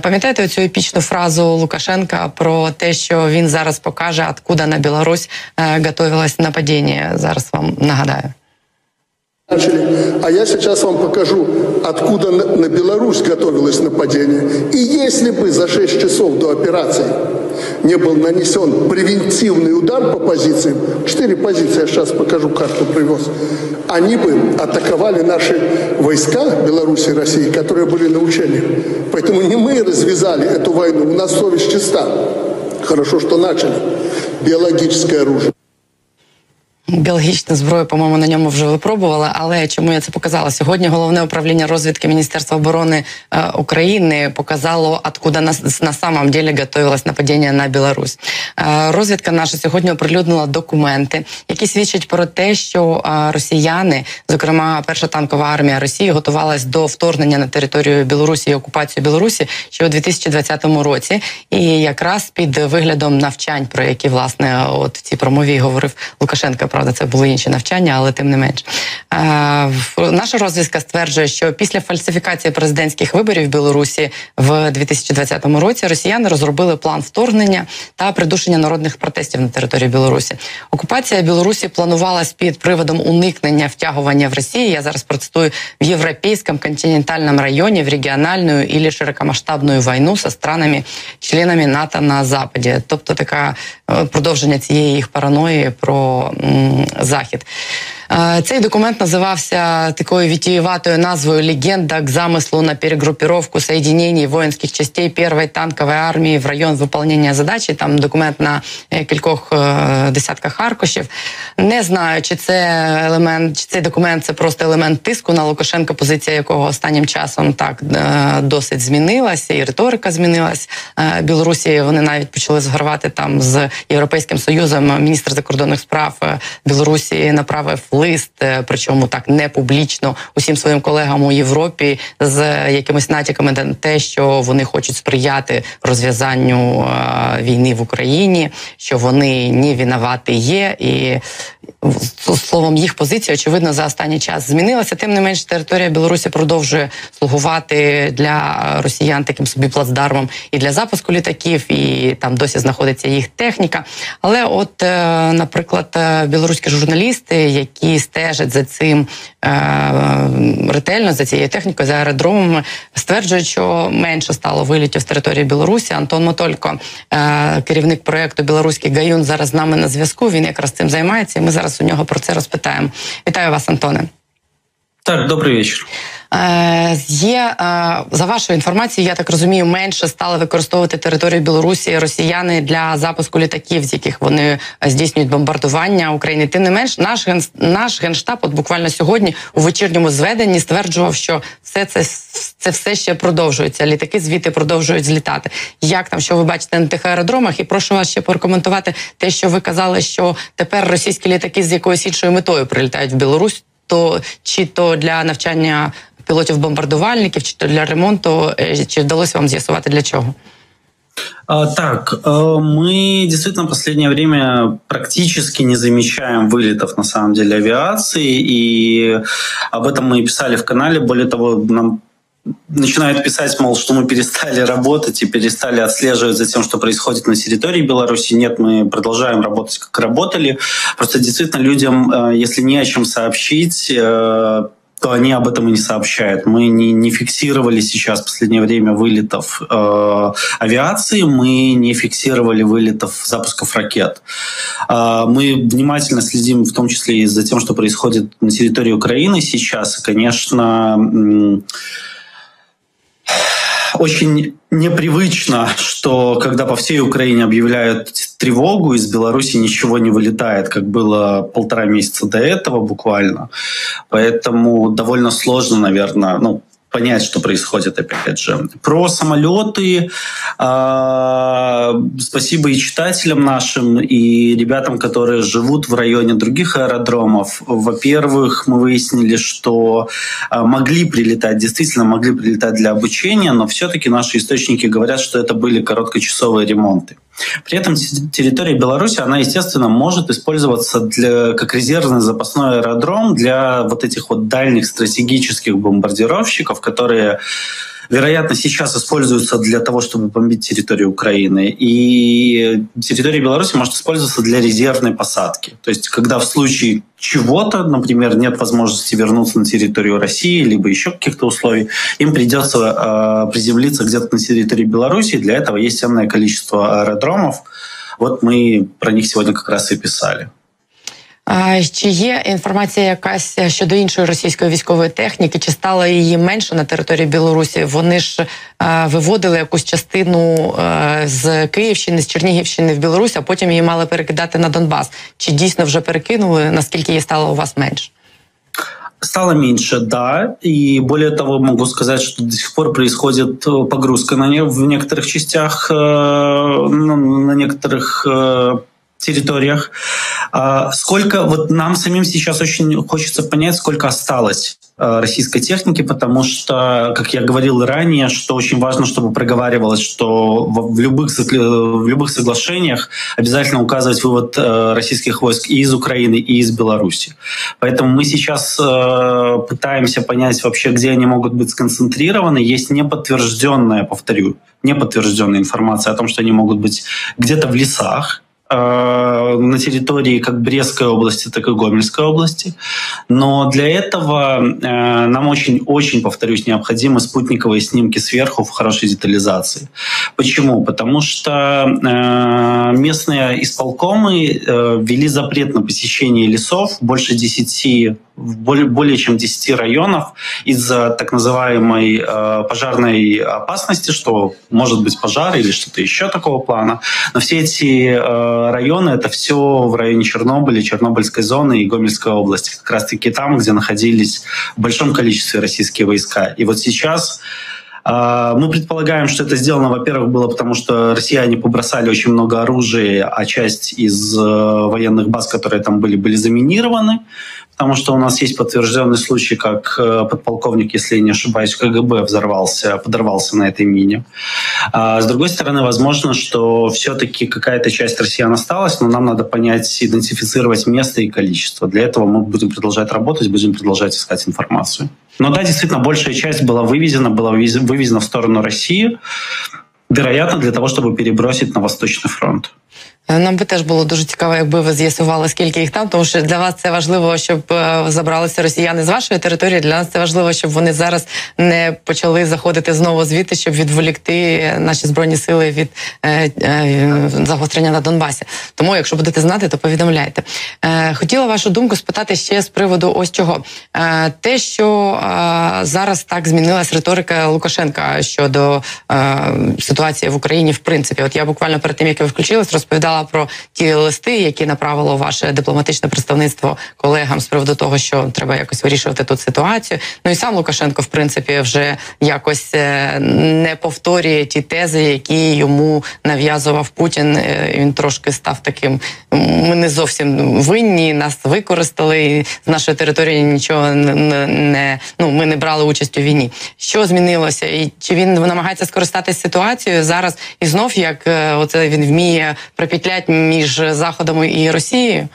Пам'ятаєте цю епічну фразу Лукашенка про те, що він зараз покаже, откуда на Білорусь готовилось нападіння. Зараз вам нагадаю. Начали. А я сейчас вам покажу, откуда на, на Беларусь готовилось нападение. И если бы за 6 часов до операции не был нанесен превентивный удар по позициям, четыре позиции, я сейчас покажу, карту привез, они бы атаковали наши войска Беларуси и России, которые были на учениях. Поэтому не мы развязали эту войну, у нас совесть чиста. Хорошо, что начали. Биологическое оружие. Біологічну зброю, по-моєму, на ньому вже випробували. Але чому я це показала? Сьогодні головне управління розвідки Міністерства оборони е, України показало, откуда на, на самом деле готовилось нападіння на Білорусь. Е, розвідка наша сьогодні оприлюднила документи, які свідчать про те, що е, росіяни, зокрема, перша танкова армія Росії, готувалась до вторгнення на територію Білорусі і окупацію Білорусі ще у 2020 році. І якраз під виглядом навчань, про які власне от в цій промові говорив Лукашенка. Правда, це були інші навчання, але тим не менш. Е, наша розвідка стверджує, що після фальсифікації президентських виборів в Білорусі в 2020 році росіяни розробили план вторгнення та придушення народних протестів на території Білорусі. Окупація Білорусі планувалась під приводом уникнення втягування в Росії. Я зараз процитую в європейському континентальному районі в регіональну і широкомасштабну війну со странами членами НАТО на Западі. Тобто така е, продовження цієї їх параної про захід. Е, цей документ називався такою вітіюватою назвою «Легенда к замислу на перегруппировку соединений воинских частей першої танкової армії в район виконання задачі. Там документ на е, кількох е, десятках аркушів. Не знаю, чи це елемент, чи цей документ це просто елемент тиску на Лукашенка, позиція якого останнім часом так досить змінилася, і риторика змінилась. Білорусі вони навіть почали згорвати там з європейським союзом. Міністр закордонних справ Білорусі направив лист, е, причому так не публічно усім своїм колегам у Європі з якимись натяками на те, що вони хочуть сприяти розв'язанню е, війни в Україні, що вони не винувати є, і словом їх позиція очевидно за останній час змінилася. Тим не менш, територія Білорусі продовжує слугувати для росіян таким собі плацдармом і для запуску літаків, і там досі знаходиться їх техніка. Але, от, е, наприклад, білоруські журналісти, які які стежать за цим е, ретельно за цією технікою, за аеродромами, стверджують, що менше стало вилітів з території Білорусі. Антон Мотолько, е, керівник проєкту Білоруський Гаюн, зараз з нами на зв'язку. Він якраз цим займається. і Ми зараз у нього про це розпитаємо. Вітаю вас, Антоне. Так, добрий вечір. Е, є е, за вашою інформацією, я так розумію, менше стали використовувати територію Білорусі росіяни для запуску літаків, з яких вони здійснюють бомбардування України. Тим не менш, наш ген наш генштаб, от буквально сьогодні у вечірньому зведенні стверджував, що все це це все ще продовжується. Літаки звідти продовжують злітати. Як там що ви бачите на тих аеродромах? І прошу вас ще прокоментувати те, що ви казали, що тепер російські літаки з якоюсь іншою метою прилітають в Білорусь. То чи то для навчання пілотів-бомбардувальників, чи то для ремонту, чи вдалося вам з'ясувати для чого? Так, мы действительно в последнее время практически не замечаем вылетов на самом деле авиации, и об этом мы и писали в канале. Более того, нам начинают писать, мол, что мы перестали работать и перестали отслеживать за тем, что происходит на территории Беларуси. Нет, мы продолжаем работать, как работали. Просто действительно людям, если не о чем сообщить, то они об этом и не сообщают. Мы не, не фиксировали сейчас в последнее время вылетов э, авиации, мы не фиксировали вылетов запусков ракет. Э, мы внимательно следим в том числе и за тем, что происходит на территории Украины сейчас. И, конечно, э, очень непривычно, что когда по всей Украине объявляют тревогу, из Беларуси ничего не вылетает, как было полтора месяца до этого буквально. Поэтому довольно сложно, наверное, ну, понять, что происходит, опять же. Про самолеты. Э, спасибо и читателям нашим, и ребятам, которые живут в районе других аэродромов. Во-первых, мы выяснили, что э, могли прилетать, действительно могли прилетать для обучения, но все-таки наши источники говорят, что это были короткочасовые ремонты. При этом территория Беларуси, она, естественно, может использоваться для, как резервный запасной аэродром для вот этих вот дальних стратегических бомбардировщиков, которые вероятно, сейчас используются для того, чтобы бомбить территорию Украины. И территория Беларуси может использоваться для резервной посадки. То есть, когда в случае чего-то, например, нет возможности вернуться на территорию России, либо еще каких-то условий, им придется э, приземлиться где-то на территории Беларуси. Для этого есть ценное количество аэродромов. Вот мы про них сегодня как раз и писали. А чи є інформація якась щодо іншої російської військової техніки? Чи стало її менше на території Білорусі? Вони ж е, виводили якусь частину е, з Київщини, з Чернігівщини в Білорусь, а потім її мали перекидати на Донбас. Чи дійсно вже перекинули? Наскільки її стало у вас менше? Стало меньше, да. И более того, могу сказать, что до сих пор происходит погрузка на не, в некоторых частях, э, на некоторых э, территориях. А сколько, вот нам самим сейчас очень хочется понять, сколько осталось э, российской техники, потому что, как я говорил ранее, что очень важно, чтобы проговаривалось, что в любых, в любых соглашениях обязательно указывать вывод э, российских войск и из Украины, и из Беларуси. Поэтому мы сейчас э, пытаемся понять вообще, где они могут быть сконцентрированы. Есть неподтвержденная, повторю, неподтвержденная информация о том, что они могут быть где-то в лесах, Э, на территории как Брестской области, так и Гомельской области. Но для этого э, нам очень-очень, повторюсь, необходимы спутниковые снимки сверху в хорошей детализации. Почему? Потому что э, местные исполкомы ввели запрет на посещение лесов больше 10 более, более чем 10 районов из-за так называемой э, пожарной опасности, что может быть пожар или что-то еще такого плана. Но все эти э, районы это все в районе Чернобыля, Чернобыльской зоны и Гомельской области, как раз-таки там, где находились в большом количестве российские войска. И вот сейчас мы предполагаем, что это сделано, во-первых, было потому, что россияне побросали очень много оружия, а часть из э, военных баз, которые там были, были заминированы потому что у нас есть подтвержденный случай, как э, подполковник, если я не ошибаюсь, КГБ взорвался, подорвался на этой мине. А с другой стороны, возможно, что все-таки какая-то часть россиян осталась, но нам надо понять, идентифицировать место и количество. Для этого мы будем продолжать работать, будем продолжать искать информацию. Но да, действительно, большая часть была вывезена, была вывезена в сторону России, вероятно, для того, чтобы перебросить на Восточный фронт. Е, нам би теж було дуже цікаво, якби ви з'ясували, скільки їх там, тому що для вас це важливо, щоб е, забралися росіяни з вашої території. Для нас це важливо, щоб вони зараз не почали заходити знову звідти, щоб відволікти наші збройні сили від е, е, загострення на Донбасі. Тому, якщо будете знати, то повідомляйте. Е, хотіла вашу думку спитати ще з приводу ось чого. Е, те, що е, зараз так змінилась риторика Лукашенка щодо е, ситуації в Україні, в принципі, от я буквально перед тим, як ви включилась, розповідала розповідала про ті листи, які направило ваше дипломатичне представництво колегам з приводу того, що треба якось вирішувати тут ситуацію. Ну і сам Лукашенко, в принципі, вже якось е, не повторює ті тези, які йому нав'язував Путін. Е, він трошки став таким. Ми не зовсім винні, нас використали і з нашої території нічого не, ну ми не брали участь у війні. Що змінилося, і чи він намагається скористатися ситуацією зараз і знов як е, оце він вміє припіть петлять між Заходом і Росією?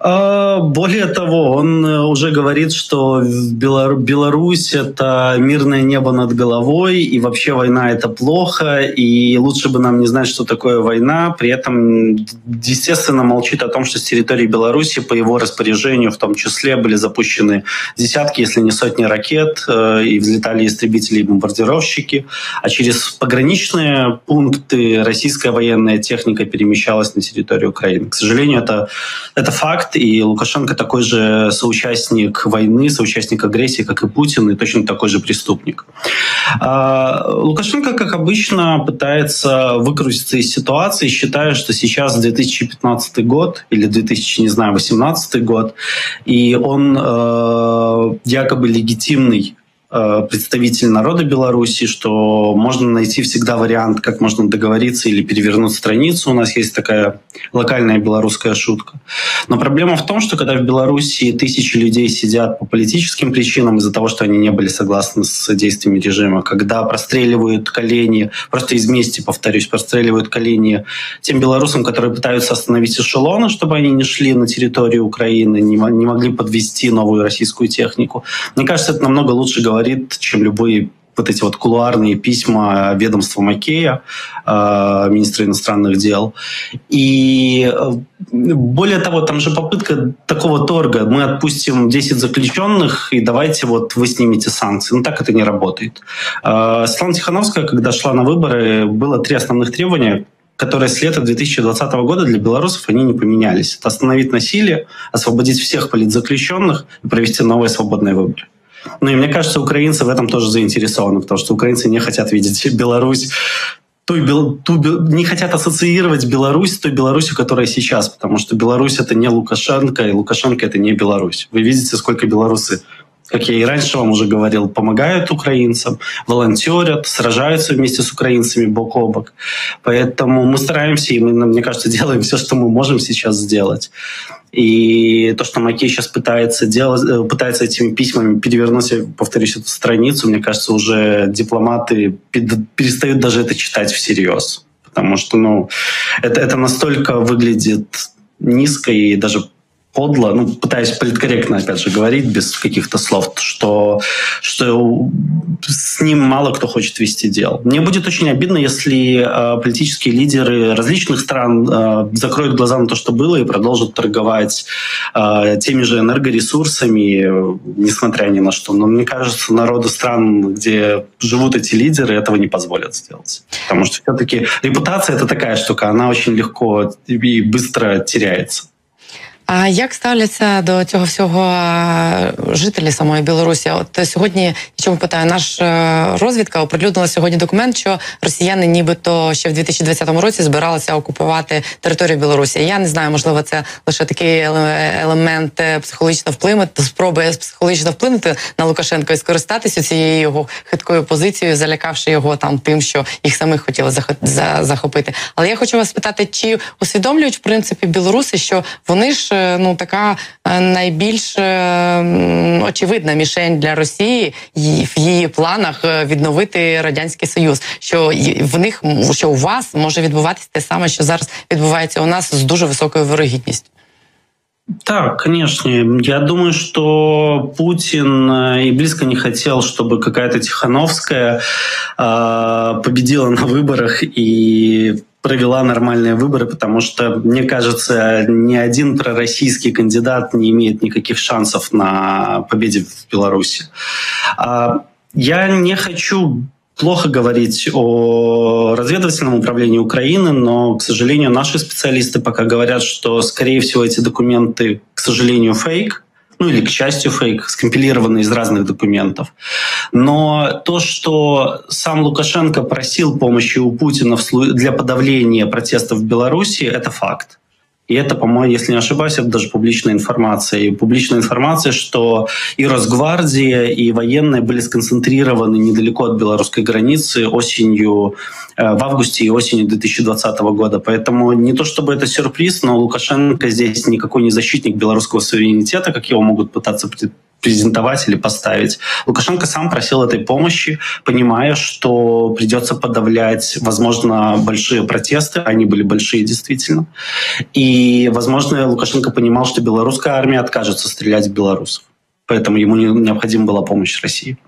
А, более того, он э, уже говорит, что Беларусь — это мирное небо над головой, и вообще война — это плохо, и лучше бы нам не знать, что такое война. При этом, естественно, молчит о том, что с территории Беларуси по его распоряжению в том числе были запущены десятки, если не сотни ракет, э, и взлетали истребители и бомбардировщики, а через пограничные пункты российская военная техника перемещалась на территорию Украины. К сожалению, это это факт, и Лукашенко такой же соучастник войны, соучастник агрессии, как и Путин, и точно такой же преступник. А, Лукашенко, как обычно, пытается выкрутиться из ситуации, считая, что сейчас 2015 год или 2000, не знаю, 2018 год, и он э, якобы легитимный представитель народа Беларуси, что можно найти всегда вариант, как можно договориться или перевернуть страницу. У нас есть такая локальная белорусская шутка. Но проблема в том, что когда в Беларуси тысячи людей сидят по политическим причинам из-за того, что они не были согласны с действиями режима, когда простреливают колени, просто из мести, повторюсь, простреливают колени тем белорусам, которые пытаются остановить эшелоны, чтобы они не шли на территорию Украины, не, могли подвести новую российскую технику. Мне кажется, это намного лучше говорит говорит, чем любой вот эти вот кулуарные письма ведомства Макея, э, министра иностранных дел. И э, более того, там же попытка такого торга. Мы отпустим 10 заключенных, и давайте вот вы снимете санкции. Ну так это не работает. Э, Светлана Тихановская, когда шла на выборы, было три основных требования, которые с лета 2020 года для белорусов они не поменялись. Это остановить насилие, освободить всех политзаключенных и провести новые свободные выборы. Ну и мне кажется, украинцы в этом тоже заинтересованы, потому что украинцы не хотят видеть Беларусь той, ту, не хотят ассоциировать Беларусь с той Беларусью, которая сейчас, потому что Беларусь это не Лукашенко, и Лукашенко это не Беларусь. Вы видите, сколько белорусы как я и раньше вам уже говорил, помогают украинцам, волонтерят, сражаются вместе с украинцами бок о бок. Поэтому мы стараемся, и мы, мне кажется, делаем все, что мы можем сейчас сделать. И то, что Макей сейчас пытается делать, э, пытается этими письмами перевернуть, повторюсь, эту страницу, мне кажется, уже дипломаты перестают даже это читать всерьез. Потому что, ну, это, это настолько выглядит низко и даже подло, ну, пытаюсь политкорректно, опять же, говорить, без каких-то слов, что, что с ним мало кто хочет вести дел. Мне будет очень обидно, если э, политические лидеры различных стран э, закроют глаза на то, что было, и продолжат торговать э, теми же энергоресурсами, несмотря ни на что. Но мне кажется, народы стран, где живут эти лидеры, этого не позволят сделать. Потому что все-таки репутация — это такая штука, она очень легко и быстро теряется. А як ставляться до цього всього жителі самої Білорусі? От сьогодні, чому питаю, наш розвідка оприлюднила сьогодні документ, що росіяни, нібито ще в 2020 році збиралися окупувати територію Білорусі. Я не знаю, можливо, це лише такий елемент психологічно вплинути, спроби психологічно вплинути на Лукашенко і скористатися цією його хиткою позицією, залякавши його там тим, що їх самих хотіли захопити. Але я хочу вас спитати, чи усвідомлюють в принципі білоруси, що вони ж ну така найбільш очевидна мішень для Росії в її планах відновити радянський союз. Що в них що у вас може відбуватися те саме, що зараз відбувається у нас з дуже високою вирогідністю. Так, конечно. Я думаю, что Путин и близко не хотел, чтобы какая-то Тихановская э, победила на выборах и провела нормальные выборы, потому что, мне кажется, ни один пророссийский кандидат не имеет никаких шансов на победе в Беларуси. А, я не хочу плохо говорить о разведывательном управлении Украины, но, к сожалению, наши специалисты пока говорят, что, скорее всего, эти документы, к сожалению, фейк, ну или, к счастью, фейк, скомпилированный из разных документов. Но то, что сам Лукашенко просил помощи у Путина для подавления протестов в Беларуси, это факт. И это, по-моему, если не ошибаюсь, это даже публичная информация. И публичная информация, что и Росгвардия, и военные были сконцентрированы недалеко от белорусской границы осенью, э, в августе и осенью 2020 года. Поэтому не то чтобы это сюрприз, но Лукашенко здесь никакой не защитник белорусского суверенитета, как его могут пытаться презентовать или поставить. Лукашенко сам просил этой помощи, понимая, что придется подавлять, возможно, большие протесты, они были большие действительно. И, возможно, Лукашенко понимал, что белорусская армия откажется стрелять в белорусов. Поэтому ему необходима была помощь России.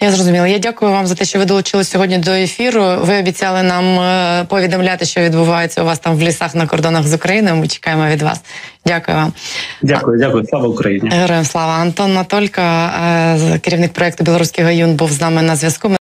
Я зрозуміла. Я дякую вам за те, що ви долучились сьогодні до ефіру. Ви обіцяли нам повідомляти, що відбувається у вас там в лісах на кордонах з Україною. Ми чекаємо від вас. Дякую вам. Дякую, дякую. Слава Україні. Героям слава Антон Натолька, керівник проекту Білоруський гаюн, був з нами на зв'язку.